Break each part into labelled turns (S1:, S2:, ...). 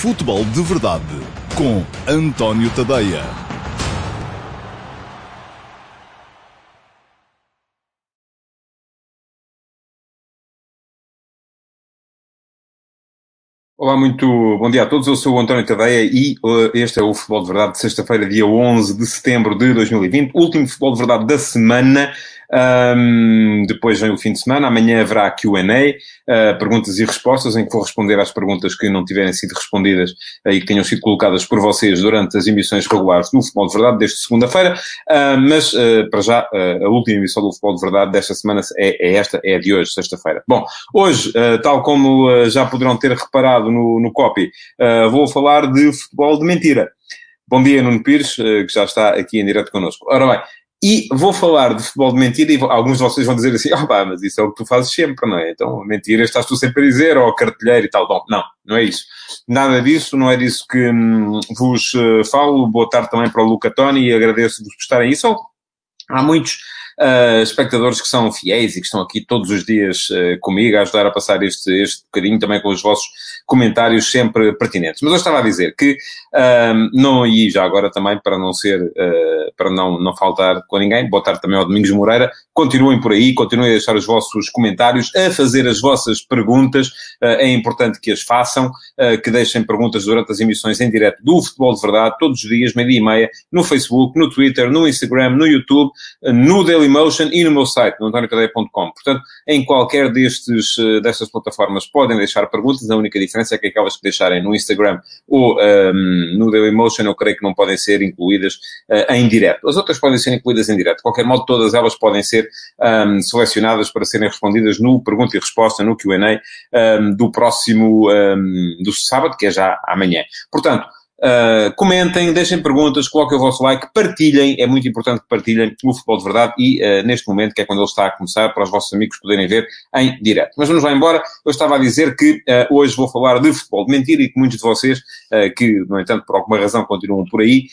S1: Futebol de Verdade com António Tadeia.
S2: Olá, muito bom dia a todos. Eu sou o António Tadeia e uh, este é o Futebol de Verdade de sexta-feira, dia 11 de setembro de 2020. Último Futebol de Verdade da semana. Um, depois vem o fim de semana, amanhã haverá QA, uh, perguntas e respostas, em que vou responder às perguntas que não tiverem sido respondidas uh, e que tenham sido colocadas por vocês durante as emissões regulares do Futebol de Verdade, desde segunda-feira. Uh, mas, para já, a última emissão do Futebol de Verdade desta semana é, é esta, é a de hoje, sexta-feira. Bom, hoje, tal como já poderão ter reparado no, no copy, vou falar de futebol de mentira. Bom dia, Nuno Pires, que já está aqui em direto connosco. Ora bem, e vou falar de futebol de mentira e alguns de vocês vão dizer assim, oh, mas isso é o que tu fazes sempre, não é? Então, mentira estás tu sempre a dizer, ou cartilheiro e tal. Bom, não, não é isso. Nada disso, não é disso que hum, vos uh, falo. Boa tarde também para o Luca Toni e agradeço-vos por estarem aí. São, há muitos uh, espectadores que são fiéis e que estão aqui todos os dias uh, comigo a ajudar a passar este, este bocadinho também com os vossos comentários sempre pertinentes. Mas eu estava a dizer que, uh, não, e já agora também para não ser, uh, para não, não faltar com ninguém, boa tarde também ao Domingos Moreira, continuem por aí, continuem a deixar os vossos comentários, a fazer as vossas perguntas, é importante que as façam, que deixem perguntas durante as emissões em direto do Futebol de Verdade, todos os dias, meio-dia e meia, no Facebook, no Twitter, no Instagram, no YouTube, no Daily Dailymotion e no meu site, no antoniocadeia.com. Portanto, em qualquer destes, eh, destas plataformas podem deixar perguntas, a única diferença é que aquelas que deixarem no Instagram ou um, ehm, no Dailymotion eu creio que não podem ser incluídas uh, em direto. As outras podem ser incluídas em direto. De qualquer modo, todas elas podem ser um, ehm, selecionadas para serem respondidas no pergunta e resposta, no Q&A um, ehm, do próximo, do sábado, que é já amanhã. Portanto, Uh, comentem, deixem perguntas, coloquem o vosso like, partilhem, é muito importante que partilhem o futebol de verdade e uh, neste momento, que é quando ele está a começar, para os vossos amigos poderem ver em direto. Mas vamos lá embora, eu estava a dizer que uh, hoje vou falar de futebol. De mentira e que muitos de vocês, que no entanto por alguma razão continuam por aí,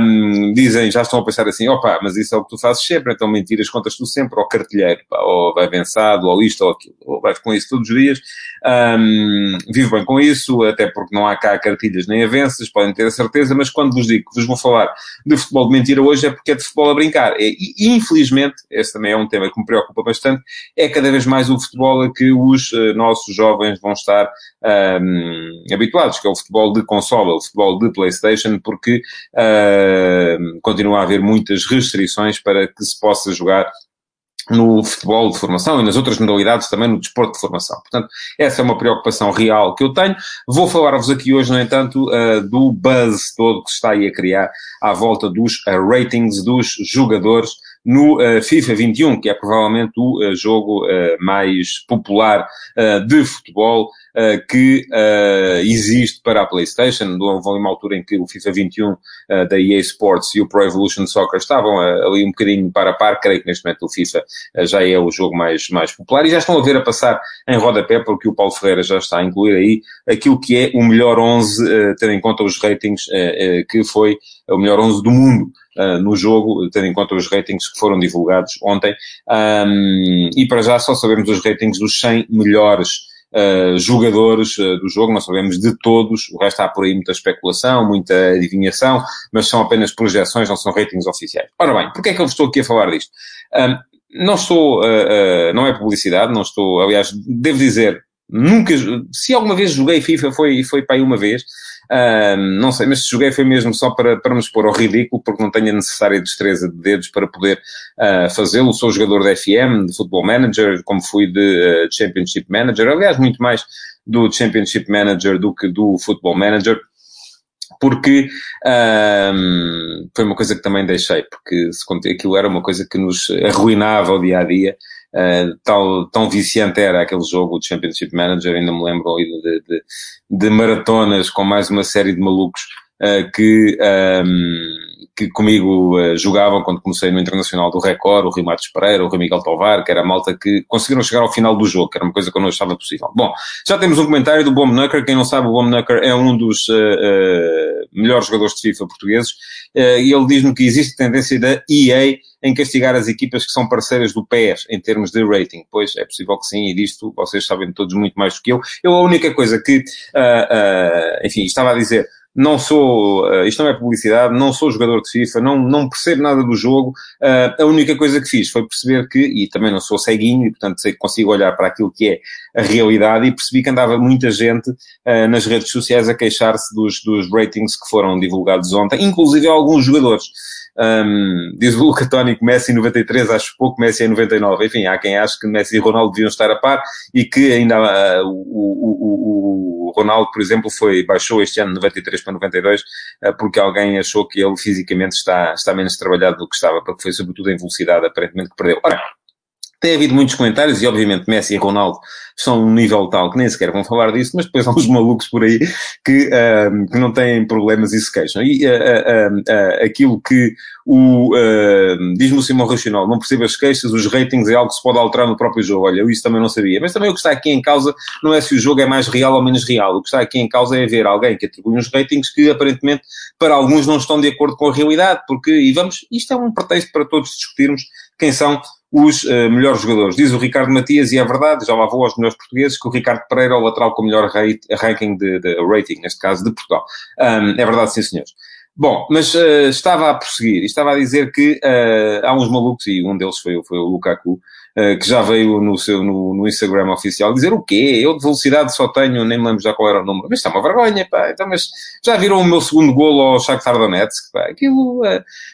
S2: um, dizem, já estão a pensar assim, opa, mas isso é o que tu fazes sempre, então mentiras contas tu sempre ao cartilheiro, pá, ou vai vencado, ou isto ou aquilo, ou vais com isso todos os dias, um, vivo bem com isso, até porque não há cá cartilhas nem avanças, podem ter a certeza, mas quando vos digo que vos vou falar de futebol de mentira hoje é porque é de futebol a brincar. E, e infelizmente, esse também é um tema que me preocupa bastante, é cada vez mais o futebol a que os uh, nossos jovens vão estar um, habituados, que é o futebol de consola, o futebol de Playstation, porque uh, continua a haver muitas restrições para que se possa jogar no futebol de formação e nas outras modalidades também no desporto de formação. Portanto, essa é uma preocupação real que eu tenho. Vou falar-vos aqui hoje, no entanto, uh, do buzz todo que se está aí a criar à volta dos uh, ratings dos jogadores no uh, FIFA 21, que é provavelmente o jogo mais popular de futebol que existe para a PlayStation. Houve uma altura em que o FIFA 21 da EA Sports e o Pro Evolution Soccer estavam ali um bocadinho para a par. Creio que neste momento o FIFA já é o jogo mais, mais popular e já estão a ver a passar em rodapé, porque o Paulo Ferreira já está a incluir aí aquilo que é o melhor 11, tendo em conta os ratings, que foi o melhor 11 do mundo uh, no jogo, tendo em conta os ratings que foram divulgados ontem. Um, e para já só sabemos os ratings dos 100 melhores Uh, jogadores uh, do jogo, não sabemos de todos, o resto há por aí muita especulação, muita adivinhação, mas são apenas projeções, não são ratings oficiais. Ora bem, porquê é que eu estou aqui a falar disto? Um, não estou, uh, não é publicidade, não estou, aliás, devo dizer, nunca, se alguma vez joguei FIFA foi, foi para aí uma vez, não sei, mas se joguei foi mesmo só para, para me expor ao ridículo, porque não tenho a necessária destreza de dedos para poder uh, fazê-lo. Sou jogador de FM, de Football Manager, como fui de uh, Championship Manager, aliás, muito mais do Championship Manager do que do Football Manager porque um, foi uma coisa que também deixei, porque se aquilo era uma coisa que nos arruinava o dia a dia. Uh, tal, tão viciante era aquele jogo, o Championship Manager, ainda me lembro de, de, de maratonas com mais uma série de malucos uh, que, um, que comigo uh, jogavam quando comecei no Internacional do Record, o Rui Matos Pereira, o Rui Miguel Tovar, que era a malta que conseguiram chegar ao final do jogo, que era uma coisa que eu não achava possível. Bom, já temos um comentário do Bomb Nucker, quem não sabe, o Bomb Nucker é um dos melhores jogadores de FIFA portugueses, e ele diz-me que existe tendência da EA em castigar as equipas que são parceiras do PES em termos de rating. Pois é possível que sim, e disto vocês sabem todos muito mais do que eu. Eu a única coisa que, enfim, estava a dizer, não sou, uh, isto não é publicidade, não sou jogador de FIFA, não, não percebo nada do jogo. Uh, a única coisa que fiz foi perceber que, e também não sou ceguinho, e portanto sei que consigo olhar para aquilo que é a realidade, e percebi que andava muita gente uh, nas redes sociais a queixar-se dos, dos ratings que foram divulgados ontem, inclusive alguns jogadores. Um, diz o Luca Tónico, Messi 93, acho pouco, Messi é 99. Enfim, há quem ache que Messi e Ronaldo deviam estar a par e que ainda uh, o, o, o, Ronaldo, por exemplo, foi, baixou este ano 93 para 92 uh, porque alguém achou que ele fisicamente está, está menos trabalhado do que estava, porque foi sobretudo em velocidade aparentemente que perdeu. Ora, tem havido muitos comentários e, obviamente, Messi e Ronaldo são um nível tal que nem sequer vão falar disso, mas depois há uns malucos por aí que, uh, que não têm problemas e se queixam. E uh, uh, aquilo que o, diz-me o Simão Racional, não percebo as queixas, os ratings é algo que se pode alterar no próprio jogo. Olha, eu isso também não sabia. Mas também o que está aqui em causa não é se o jogo é mais real ou menos real. O que está aqui em causa é ver alguém que atribui uns ratings que, aparentemente, para alguns não estão de acordo com a realidade. Porque, e vamos, isto é um pretexto para todos discutirmos quem são os uh, melhores jogadores. Diz o Ricardo Matias, e é verdade, já lá vou aos melhores portugueses, que o Ricardo Pereira é o lateral com o melhor rate, ranking de, de, rating, neste caso, de Portugal. Um, é verdade, sim, senhores. Bom, mas uh, estava a prosseguir, estava a dizer que uh, há uns malucos, e um deles foi, foi o Lukaku, uh, que já veio no, seu, no, no, Instagram oficial dizer o quê? Eu de velocidade só tenho, nem me lembro já qual era o número. Mas está uma vergonha, pá. Então, mas já viram o meu segundo golo ao Shakhtar Donetsk? Pá. Aquilo,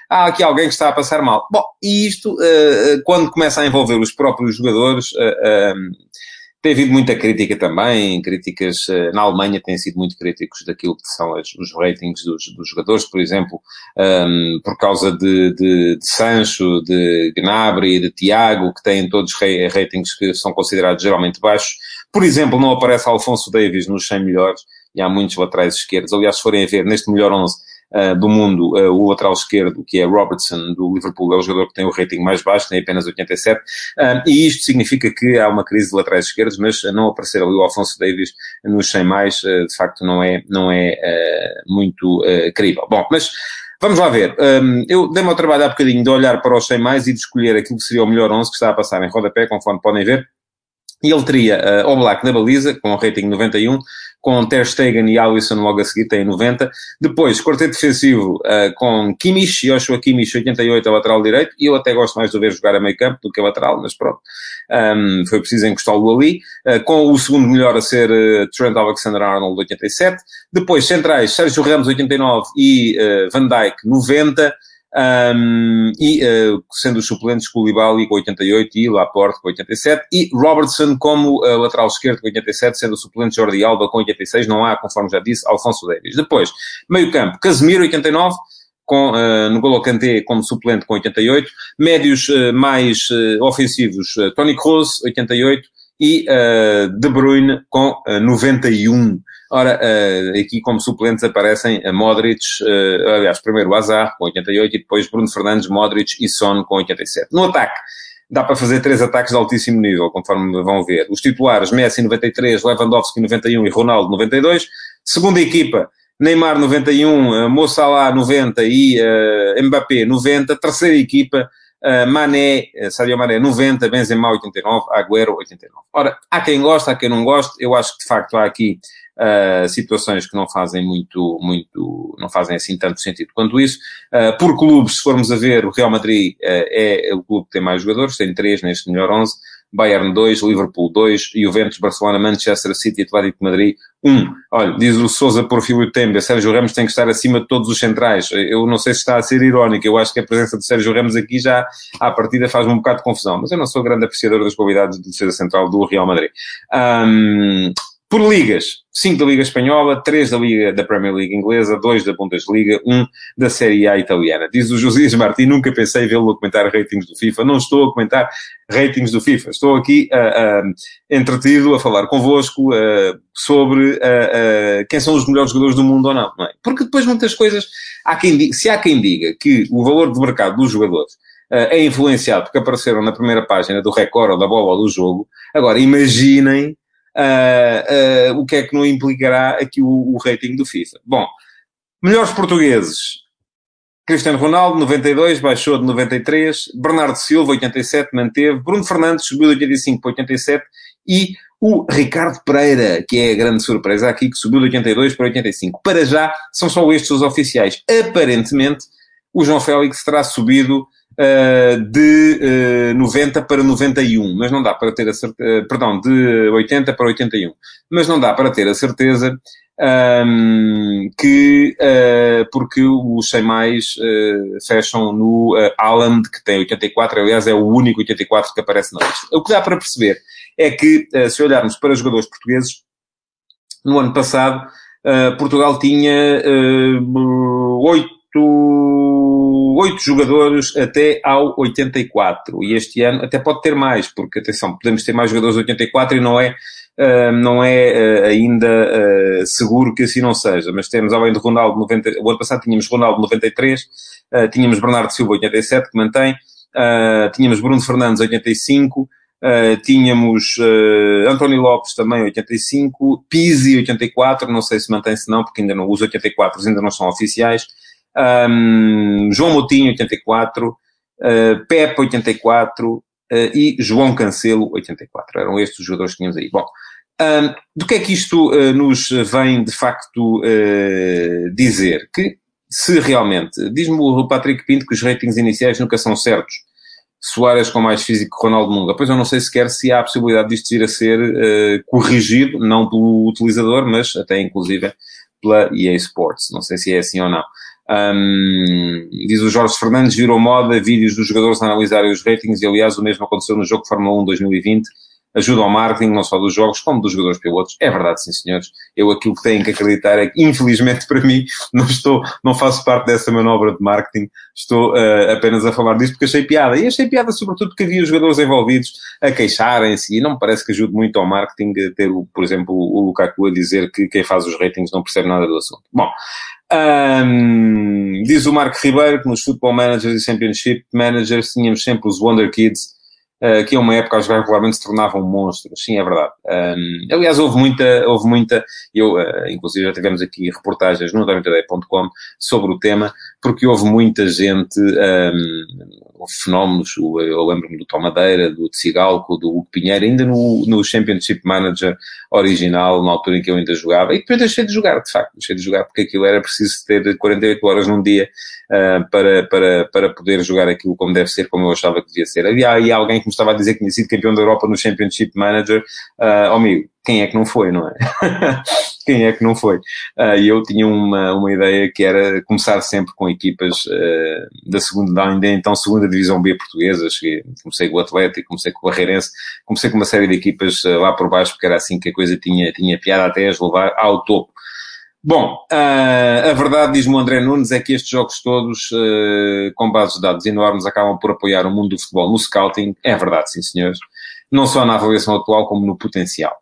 S2: há aqui alguém que está a passar mal. Bom, e isto, quando começa a envolver os próprios jogadores, tem havido muita crítica também, críticas eh, na Alemanha têm sido muito críticos daquilo que são os ratings dos, dos, jogadores, por exemplo, um, ehm, por causa de, de, de, Sancho, de Gnabry, de Tiago, que têm todos ratings que são considerados geralmente baixos. Por exemplo, não aparece Alfonso Davis nos 100 melhores, e há muitos laterais esquerdos. Aliás, se forem a ver, neste melhor 11, uh, do mundo, uh, o lateral esquerdo, que é Robertson, do Liverpool, é o jogador que tem o rating mais baixo, tem apenas 87, uh, e isto significa que há uma crise de laterais esquerdos, mas não aparecer ali o Alfonso Davis nos 100 mais, de facto não é, não é muito crível. Bom, mas Vamos lá ver. Um, eu dei-me ao trabalho há bocadinho de olhar para os 100 mais e de escolher aquilo que seria o melhor 11 que está a passar em rodapé, conforme podem ver. E ele teria uh, Oblak na baliza, com o rating 91, com Ter Stegen e Alisson logo a seguir, tem 90. Depois, quarteto defensivo uh, com Kimmich, Joshua Kimmich, 88 a lateral direito, e eu até gosto mais de o ver jogar a meio campo do que a lateral, mas pronto, um, foi preciso encostá-lo ali, uh, com o segundo melhor a ser uh, Trent Alexander-Arnold, 87. Depois, centrais, Sérgio Ramos, 89 e Van Dijk, 90. Um, e uh, sendo os suplentes Koulibaly com 88 e Laporte com 87 e Robertson como uh, lateral esquerdo com 87, sendo o suplente Jordi Alba com 86, não há, conforme já disse, Alfonso Davis. Depois, meio campo, Casemiro 89, com, uh, no Golo Kanté como suplente com 88, médios uh, mais ofensivos, Tony Kroos 88 e De Bruyne com 91. Ora, uh, aqui como suplentes aparecem a Modric, uh, aliás, primeiro Azar com 88 e depois Bruno Fernandes, Modric e Son com 87. No ataque, dá para fazer três ataques de altíssimo nível, conforme vão ver. Os titulares, Messi 93, Lewandowski 91 e Ronaldo 92. Segunda equipa, Neymar 91, Mo Salah 90 e uh, Mbappé 90. Terceira equipa, uh, Mané, Sadio Mané 90, Benzema 89, Agüero 89. Ora, há quem gosta, há quem não goste. Eu acho que de facto há aqui uh, situações que não fazem muito, muito, não fazem assim tanto sentido quanto isso. Uh, por clubes, se formos a ver, o Real Madrid uh, é o clube que tem mais jogadores, tem três neste melhor 11. Bayern 2, Liverpool 2, Juventus, Barcelona, Manchester City, Atlético de Madrid 1. Um. Olha, diz o Sousa Porfílio Tembe, Sérgio Ramos tem que estar acima de todos os centrais. Eu não sei se está a ser irónico, eu acho que a presença de Sérgio Ramos aqui já, à partida, faz-me um bocado de confusão, mas eu não sou grande apreciador das qualidades de defesa central do Real Madrid. Um, por ligas, 5 da Liga Espanhola, 3 da Liga da Premier League Inglesa, 2 da Bundesliga, 1 da Série A Italiana. Diz o Josias Martins, nunca pensei vê-lo a comentar ratings do FIFA. Não estou a comentar ratings do FIFA. Estou aqui uh, uh, entretido a falar convosco uh, sobre quem são os melhores jogadores do mundo ou não, não é? Porque depois muitas coisas, há diga, se há quem diga que o valor de mercado dos jogadores é influenciado porque apareceram na primeira página do Record ou da bola ou do jogo, agora imaginem o que é que não implicará aqui o, o, rating do FIFA. Bom, Melhores portugueses. Cristiano Ronaldo, 92, baixou de 93. Bernardo Silva, 87, manteve. Bruno Fernandes subiu de 85 para 87. E o Ricardo Pereira, que é a grande surpresa aqui, que subiu de 82 para 85. Para já, são só estes os oficiais. Aparentemente, o João Félix terá subido uh, de uh, 90 para 91, mas não dá para ter a certeza, uh, perdão, de 80 para 81, mas não dá para ter a certeza um, que, uh, porque os 100 mais uh, fecham no uh, Aland, que tem 84, aliás é o único 84 que aparece na lista. O que dá para perceber é que, se olharmos para jogadores portugueses, no ano passado, Portugal tinha oito oito jogadores até ao 84. E este ano até pode ter mais, porque, atenção, podemos ter mais jogadores 84 e não é Uh, não é uh, ainda uh, seguro que assim não seja, mas temos além de Ronaldo 90, o ano passado tínhamos Ronaldo 93, tínhamos Bernardo Silva 87 que mantém, tínhamos Bruno Fernandes 85, tínhamos António Lopes também 85, Pizzi 84, não sei se mantém-se não, porque ainda não, os 84 ainda não são oficiais, um, João Moutinho 84, Pepe 84, uh, e João Cancelo, 84. Eram estes os jogadores que tínhamos aí. Bom, um, do que é que isto uh, nos vem de facto uh, dizer? Que se realmente, diz-me o Patrick Pinto que os ratings iniciais nunca são certos. Soares com mais físico que Ronaldo Munga. Pois eu não sei sequer se há a possibilidade disto ir a ser uh, corrigido, não pelo utilizador, mas até inclusive pela EA Sports. Não sei se é assim ou não. Um, diz o Jorge Fernandes, virou moda vídeos dos jogadores a analisarem os ratings e, aliás, o mesmo aconteceu no jogo Fórmula 1 2020. Ajuda ao marketing, não só dos jogos, como dos jogadores pilotos. É verdade, sim, senhores. Eu aquilo que tenho que acreditar é que, infelizmente para mim, não estou, não faço parte dessa manobra de marketing. Estou uh, apenas a falar disto porque achei piada. E achei piada sobretudo porque havia os jogadores envolvidos a queixarem-se e não me parece que ajude muito ao marketing ter, por exemplo, o Lukaku a dizer que quem faz os ratings não percebe nada do assunto. Bom, um, diz o Marco Ribeiro que nos Football Managers e Championship Managers tínhamos sempre os Wonder Kids, que a uma época a jogar regularmente se tornavam monstros. Sim, é verdade. Um, aliás, houve muita, houve muita, eu, uh, inclusive já tivemos aqui reportagens no 90day.com sobre o tema, porque houve muita gente, um, fenómenos, eu lembro-me do Tom Madeira, do Tsigalco, do Hugo Pinheiro, ainda no, no Championship Manager original, na altura em que eu ainda jogava, e depois deixei de jogar, de facto, deixei de jogar porque aquilo era preciso ter 48 horas num dia uh, para, para, para poder jogar aquilo como deve ser, como eu achava que devia ser. Havia aí alguém que me estava a dizer que tinha sido campeão da Europa no Championship Manager, uh, oh, amigo, quem é que não foi, não é? quem é que não foi? Uh, e eu tinha uma, uma ideia que era começar sempre com equipas uh, da segunda, ainda então segunda divisão B portuguesa. Cheguei, comecei com o Atlético, comecei com o Barreirense, comecei com uma série de equipas uh, lá por baixo, porque era assim que a coisa tinha, tinha piada até as levar ao topo. Bom, a verdade, diz-me o André Nunes, é que estes jogos todos, com bases de dados enormes, acabam por apoiar o mundo do futebol no scouting. É verdade, sim senhores. Não só na avaliação atual, como no potencial.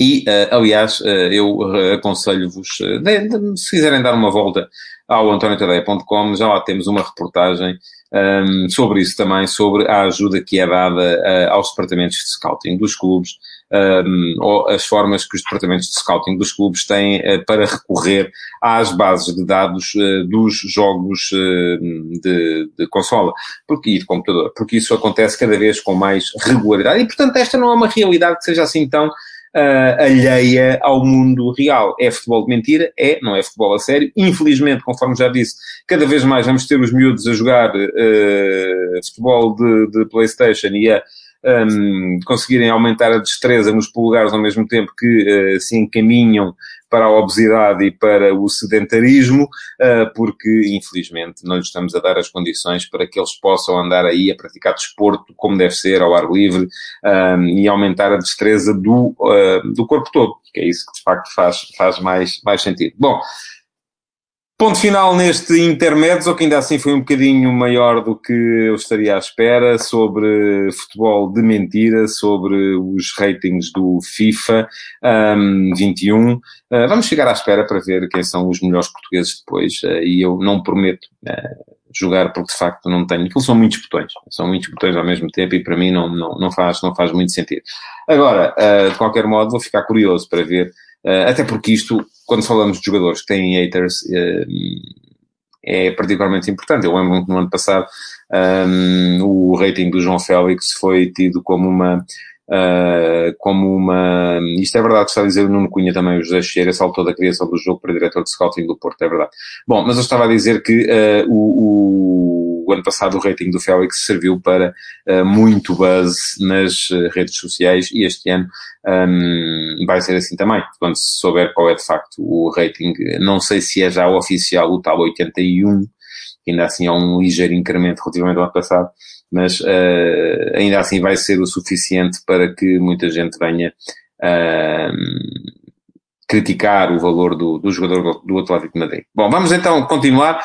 S2: E, uh, aliás, uh, eu aconselho-vos, uh, se quiserem dar uma volta ao antoniotadeia.com, já lá temos uma reportagem um, ehm, sobre isso também, sobre a ajuda que é dada aos departamentos de scouting dos clubes, um, ehm, ou as formas que os departamentos de scouting dos clubes têm para recorrer às bases de dados dos jogos de, de consola. Porque, e de computador, porque isso acontece cada vez com mais regularidade. E, portanto, esta não é uma realidade que seja assim tão uh, alheia ao mundo real. É futebol de mentira? É, não é futebol a sério. Infelizmente, conforme já disse, cada vez mais vamos ter os miúdos a jogar uh, futebol de, de PlayStation e a um, conseguirem aumentar a destreza nos polegares ao mesmo tempo que uh, se encaminham para a obesidade e para o sedentarismo, uh, porque infelizmente não lhes estamos a dar as condições para que eles possam andar aí a praticar desporto como deve ser, ao ar livre, um, e aumentar a destreza do, uh, do corpo todo, que é isso que de facto faz, faz mais, mais sentido. Bom, Ponto final neste intermédio, ou que ainda assim foi um bocadinho maior do que eu estaria à espera, sobre futebol de mentira, sobre os ratings do FIFA um, 21. Uh, vamos chegar à espera para ver quem são os melhores portugueses depois, uh, e eu não prometo uh, jogar porque de facto não tenho. Aquilo são muitos botões, são muitos botões ao mesmo tempo e para mim não, não, não, faz, não faz muito sentido. Agora, uh, de qualquer modo, vou ficar curioso para ver, até porque isto quando falamos de jogadores que têm haters, é particularmente importante. Eu lembro que no ano passado um, o rating do João Félix foi tido como uma Uh, como uma. Isto é verdade está a dizer o Nuno Cunha também, o José Cheira saltou da criação do jogo para diretor de scouting do Porto, é verdade. Bom, mas eu estava a dizer que uh, o, o, ano passado o rating do Félix serviu para uh, muito buzz nas redes sociais e este ano um, vai ser assim também, quando se souber qual é de facto o rating. Não sei se é já o oficial, o tal 81, que ainda assim é um ligeiro incremento relativamente ao ano passado, mas uh, ainda assim vai ser o suficiente para que muita gente venha uh, criticar o valor do, do jogador do Atlético de Madrid. Bom, vamos então continuar.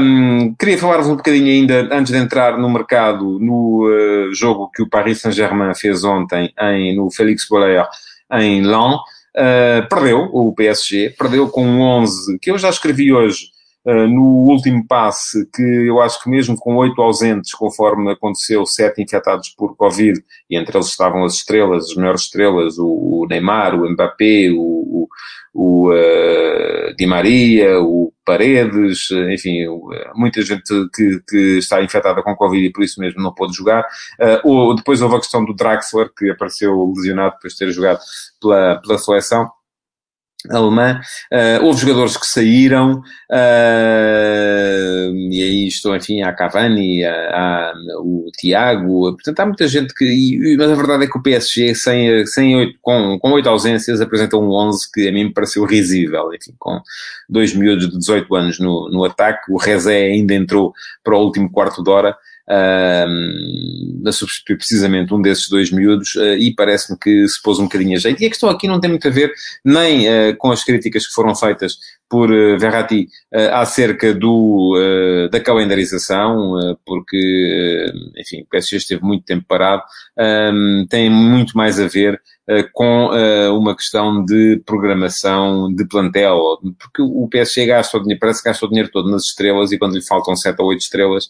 S2: Um, queria falar-vos um bocadinho ainda, antes de entrar no mercado, no uh, jogo que o Paris Saint-Germain fez ontem em, no Félix Bollaert em Lens. Uh, perdeu o PSG, perdeu com um 11 que eu já escrevi hoje no último passe, que eu acho que mesmo com oito ausentes, conforme aconteceu, sete infectados por Covid, e entre eles estavam as estrelas, as maiores estrelas, o, Neymar, o Mbappé, o, o, o uh, Di Maria, o Paredes, enfim, muita gente que, que, está infectada com Covid e por isso mesmo não pôde jogar. Uh, ou, depois houve a questão do Draxler, que apareceu lesionado depois de ter jogado pela, pela seleção alemã. Uh, houve jogadores que saíram, uh, e aí estou, enfim, há Cavani, há, há, o Tiago, portanto há muita gente que, e, mas a verdade é que o PSG, sem, sem oito, com, com oito ausências, apresenta um 11 que a mim me pareceu risível, enfim, com dois miúdos de 18 anos no, no ataque, o Rezé ainda entrou para o último quarto de hora, uh, a substituir precisamente um desses dois miúdos uh, e parece-me que se pôs um bocadinho a jeito. E a questão aqui não tem muito a ver nem uh, com as críticas que foram feitas por uh, Verratti uh, acerca do, uh, da calendarização, porque, enfim, o PSG esteve muito tempo parado, um, tem muito mais a ver com uma questão de programação de plantel, porque o PSG gasta o dinheiro, parece que gasta o dinheiro todo nas estrelas e quando lhe faltam 7 ou 8 estrelas,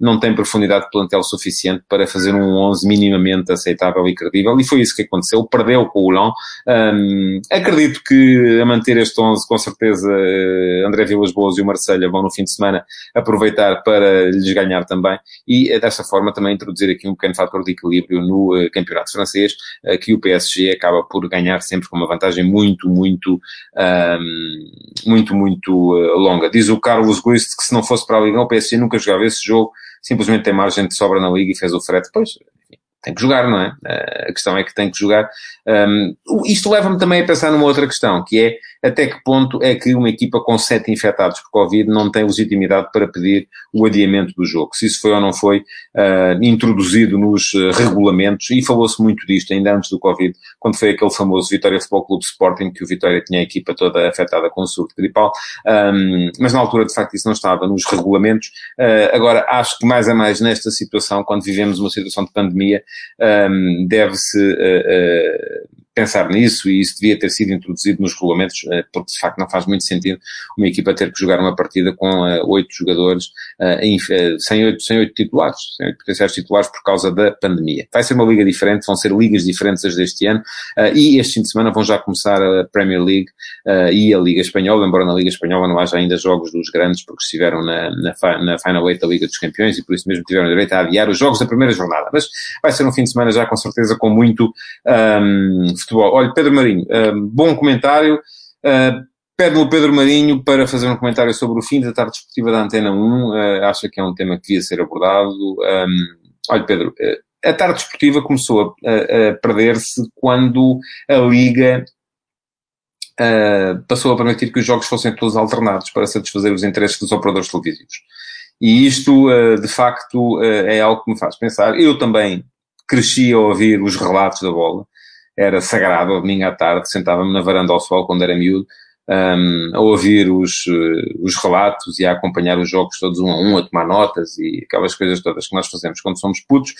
S2: não tem profundidade de plantel suficiente para fazer um 11 minimamente aceitável e credível, e foi isso que aconteceu, perdeu com o Lyon. Um, acredito que a manter este 11, com certeza, eh, André Vilas Boas e o Marselha vão no fim de semana aproveitar para lhes ganhar também, e eh, desta forma também introduzir aqui um pequeno fator de equilíbrio no uh, campeonato francês, que o PSG acaba por ganhar sempre com uma vantagem muito, muito, muito, muito longa. Diz o Carlos Guist que se não fosse para a Liga, o PSG nunca jogava esse jogo, simplesmente tem margem de sobra na liga e fez o frete. Pois, tem que jogar, não é? A questão é que tem que jogar. Um, isto leva-me também a pensar numa outra questão, que é até que ponto é que uma equipa com sete infectados por Covid não tem legitimidade para pedir o adiamento do jogo. Se isso foi ou não foi uh, introduzido nos uh, regulamentos, e falou-se muito disto ainda antes do Covid, quando foi aquele famoso Vitória Futebol Clube Sporting, que o Vitória tinha a equipa toda afetada com o surto gripal, um, mas na altura de facto isso não estava nos regulamentos. Uh, agora, acho que mais a mais nesta situação, quando vivemos uma situação de pandemia, um, deve-se pensar nisso e isso devia ter sido introduzido nos regulamentos, eh, porque de facto não faz muito sentido uma equipa ter que jogar uma partida com eh, oito jogadores uh, sem oito, sem oito titulares, sem oito potenciais titulares por causa da pandemia. Vai ser uma liga diferente, vão ser ligas diferentes as deste ano e este fim de semana vão já começar a Premier League e a Liga Espanhola, embora na Liga Espanhola não haja ainda jogos dos grandes porque estiveram na, na, na Final Eight da Liga dos Campeões e por isso mesmo tiveram direito a adiar os jogos da primeira jornada. Mas vai ser um fim de semana já com certeza com muito um, futebol. Olha, Pedro Marinho, um, bom comentário. Uh, Pede-me o Pedro Marinho para fazer um comentário sobre o fim da tarde desportiva da Antena 1. Uh, acha que é um tema que devia ser abordado. Um, olha, Pedro, uh, a tarde desportiva começou a, a perder-se quando a Liga uh, passou a permitir que os jogos fossem todos alternados para satisfazer os interesses dos operadores televisivos. E isto, de facto, é algo que me faz pensar. Eu também cresci a ouvir os relatos da bola era sagrado, domingo à tarde, sentava-me na varanda ao sol quando era miúdo, um, a ouvir os, uh, os relatos e a acompanhar os jogos todos um a um, a tomar notas e aquelas coisas todas que nós fazemos quando somos putos,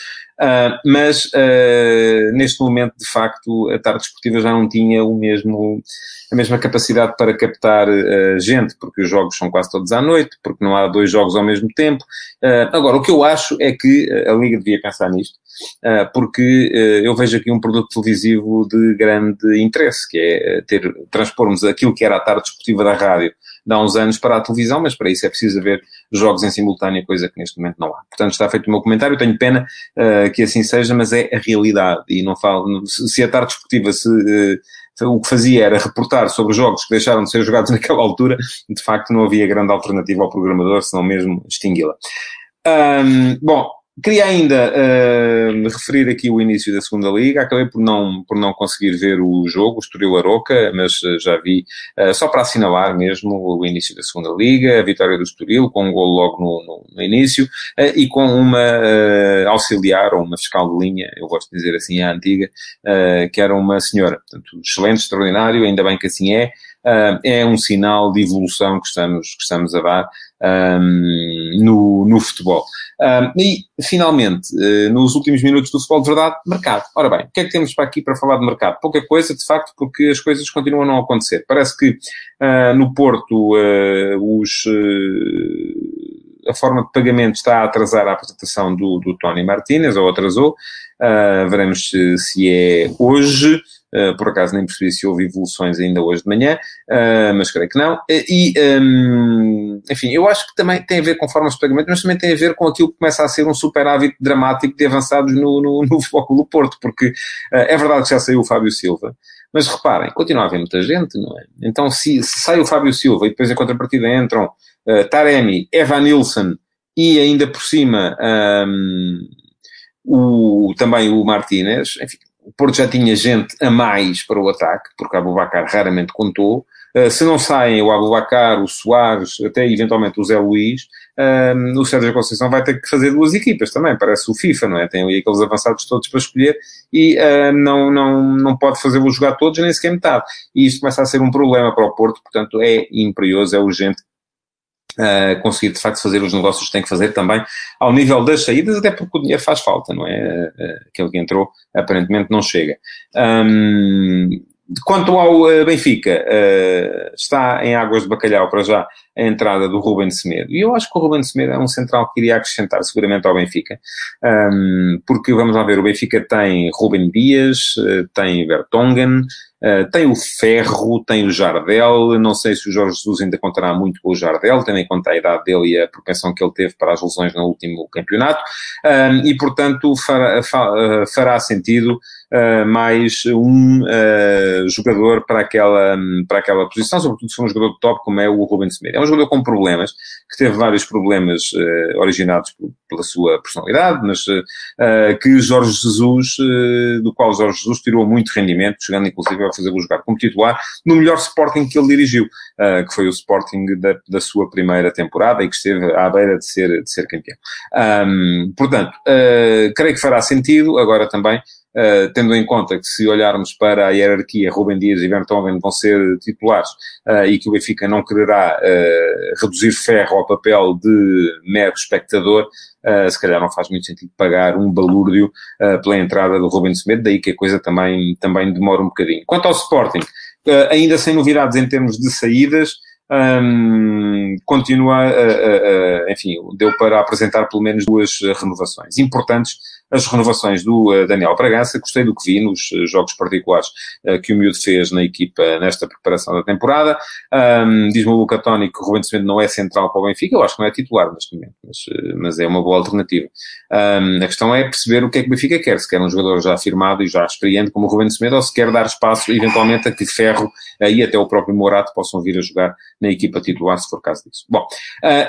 S2: uh, mas uh, neste momento, de facto, a tarde esportiva já não tinha o mesmo, a mesma capacidade para captar gente, porque os jogos são quase todos à noite, porque não há dois jogos ao mesmo tempo. agora, o que eu acho é que a Liga devia pensar nisto, porque eu vejo aqui um produto televisivo de grande interesse, que é ter, transpormos aquilo que era a tarde desportiva da rádio de há uns anos para a televisão, mas para isso é preciso haver jogos em simultâneo, coisa que neste momento não há. Portanto, está feito o meu comentário. Tenho pena que assim seja, mas é a realidade. E não falo, se a tarde desportiva se, o que fazia era reportar sobre jogos que deixaram de ser jogados naquela altura, de facto não havia grande alternativa ao programador, senão mesmo extingui-la. Um, bom, Queria ainda uh, referir aqui o início da segunda liga. Acabei por não, por não conseguir ver o jogo, o Estoril Aroca, mas uh, já vi, uh, só para assinalar mesmo o início da segunda liga, a vitória do Estoril, com um gol logo no, no, no início, e com uma auxiliar, ou uma fiscal de linha, eu gosto de dizer assim, a antiga, que era uma senhora. Portanto, excelente, extraordinário, ainda bem que assim é. é um sinal de evolução que estamos, que estamos a dar um, no, no futebol. Um, e, finalmente, uh, nos últimos minutos do futebol de verdade, mercado. Ora bem, o que é que temos para aqui para falar de mercado? Pouca coisa, de facto, porque as coisas continuam a não acontecer. Parece que uh, no Porto uh, os a forma de pagamento está a atrasar a apresentação do, do Tony Martinez, ou atrasou. Uh, veremos se, se é hoje. Uh, por acaso nem percebi se houve evoluções ainda hoje de manhã, uh, mas creio que não. E, um, enfim, eu acho que também tem a ver com formas de pagamento, mas também tem a ver com aquilo que começa a ser um superávit dramático de avançados no, no, no do Porto, porque é verdade que já saiu o Fábio Silva, mas reparem, continua a haver muita gente, não é? Então, se, se sai o Fábio Silva e depois em contrapartida entram uh, Taremi, Evan Nilsson e ainda por cima um, o, também o Martínez, enfim, o Porto já tinha gente a mais para o ataque, porque o Abubacar raramente contou. Uh, se não saem o Abubacar, o Soares, até eventualmente o Zé Luís, uh, o Sérgio Conceição vai ter que fazer duas equipas também, parece o FIFA, não é? Tem ali aqueles avançados todos para escolher e uh, não, não, não pode fazê-los jogar todos, nem sequer metade. E isto começa a ser um problema para o Porto, portanto é imperioso, é urgente Uh, conseguir de facto fazer os negócios que tem que fazer também ao nível das saídas, até porque o dinheiro faz falta, não é? Uh, aquele que entrou aparentemente não chega. Um, quanto ao uh, Benfica, está em águas de bacalhau para já a entrada do Ruben Semedo. E eu acho que o Ruben Semedo é um central que iria acrescentar seguramente ao Benfica. Um, porque, vamos lá ver, o Benfica tem Ruben Dias, tem Vertonghen, Uh, tem o Ferro, tem o Jardel, não sei se o Jorge Jesus ainda contará muito com o Jardel, tendo em conta a idade dele e a propensão que ele teve para as lesões no último campeonato, e portanto fará, eh, fará sentido uh, mais um jogador para aquela, para aquela posição, sobretudo se for um jogador de top como é o Ruben Semedo. Um jogador com problemas, que teve vários problemas originados por, pela sua personalidade, mas que Jorge Jesus, do qual Jorge Jesus tirou muito rendimento, chegando inclusive a fazê-lo jogar como titular no melhor Sporting que ele dirigiu, uh, que foi o Sporting da, da, sua primeira temporada e que esteve à beira de ser, de ser campeão. Um, portanto, uh, creio que fará sentido agora também Uh, tendo em conta que se olharmos para a hierarquia, Rubem Dias e Vertonghen vão ser titulares uh, e que o Benfica não quererá uh, reduzir ferro ao papel de mero espectador, se calhar não faz muito sentido pagar um balúrdio pela entrada do Rubem Semedo, daí que a coisa também, também demora um bocadinho. Quanto ao Sporting, ainda sem novidades em termos de saídas, um, continua, enfim, deu para apresentar pelo menos duas renovações importantes as renovações do uh, Daniel Bragança, gostei do que vi nos uh, jogos particulares uh, que o Miúdo fez na equipa nesta preparação da temporada. Um, Diz-me o Luca Toni que o Rubens Semedo não é central para o Benfica, eu acho que não é titular neste momento, mas, mas é uma boa alternativa. Um, a questão é perceber o que é que o Benfica quer, se quer um jogador já afirmado e já experiente como o Rubens Semedo, ou se quer dar espaço eventualmente a que Ferro e até o próprio Morato possam vir a jogar na equipa titular, se for caso disso. Bom,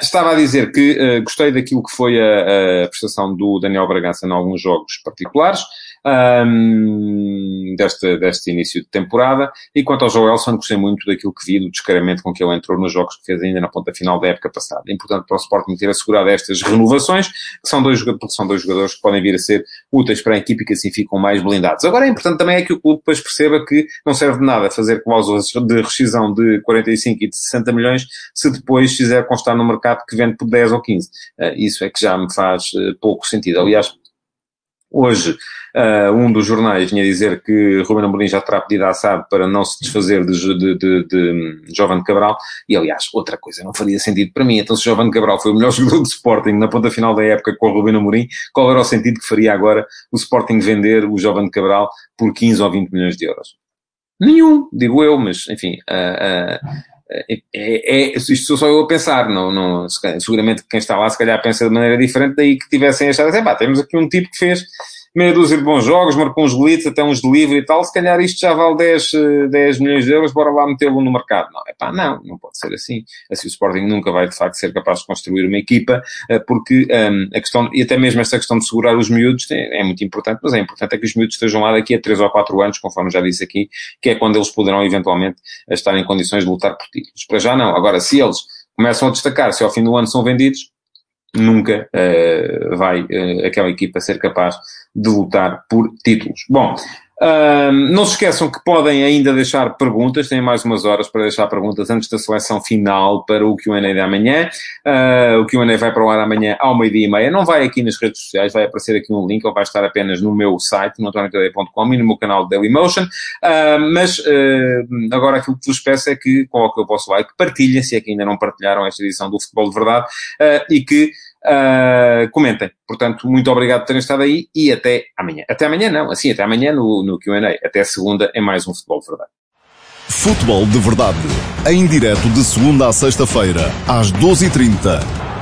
S2: estava a dizer que gostei daquilo que foi a, a prestação do Daniel Bragança em alguns alguns jogos particulares um, deste, deste início de temporada. E quanto ao Joelson, gostei muito daquilo que vi, do descaramento com que ele entrou nos jogos que fez ainda na ponta final da época passada. É importante para o Sporting ter assegurado estas renovações, que são dois, são dois jogadores que podem vir a ser úteis para a equipe e que assim ficam mais blindados. Agora, é importante também é que o clube depois perceba que não serve de nada fazer cláusulas de rescisão de 45 e de 60 milhões se depois fizer constar no mercado que vende por 10 ou 15. Uh, isso é que já me faz uh, pouco sentido. Aliás, Hoje, uh, um dos jornais vinha dizer que Ruben Amorim já terá pedido à SAD para não se desfazer de, de, de, de Jovem de Cabral. E, aliás, outra coisa não faria sentido para mim. Então, se Jovem de Cabral foi o melhor jogador do Sporting na ponta final da época com o Ruben Amorim, qual era o sentido que faria agora o Sporting vender o Jovem de Cabral por 15 ou 20 milhões de euros? Nenhum, digo eu, mas, enfim... Uh, uh, é, é, isto sou só eu a pensar, não, não, seguramente quem está lá se calhar pensa de maneira diferente, daí que tivessem achado assim, pá, temos aqui um tipo que fez meia dúzia de bons jogos, marcou uns golitos, até uns de livre e tal, se calhar isto já vale 10, 10 eh, milhões de euros, bora lá metê-lo no mercado. Não, é pá, não, não pode ser assim. Assim o Sporting nunca vai de facto ser capaz de construir uma equipa, eh, porque um, ehm, a questão, e até mesmo esta questão de segurar os miúdos é, é, muito importante, mas é importante é que os miúdos estejam lá daqui a 3 ou 4 anos, conforme já disse aqui, que é quando eles poderão eventualmente estar em condições de lutar por títulos. Para já não. Agora, se eles começam a destacar, se ao fim do ano são vendidos, nunca uh, vai uh, aquela equipa ser capaz de lutar por títulos. Bom, uh, não se esqueçam que podem ainda deixar perguntas, têm mais umas horas para deixar perguntas antes da seleção final para o Q&A de amanhã. Uh, o Q&A vai para o ar amanhã ao meio-dia e meia. Não vai aqui nas redes sociais, vai aparecer aqui um link, ou vai estar apenas no meu site, no antoniotadeia.com e no meu canal Dailymotion. Uh, mas agora aquilo que vos peço é que coloquem o vosso like, partilhem, se é que ainda não partilharam esta edição do Futebol de Verdade, e que Uh, comentem. Portanto, muito obrigado por terem estado aí e até amanhã. Até amanhã não, assim, até amanhã no, no QA. Até segunda em mais um Futebol de Verdade.
S1: Futebol de Verdade. Em direto de segunda a sexta-feira, às 12h30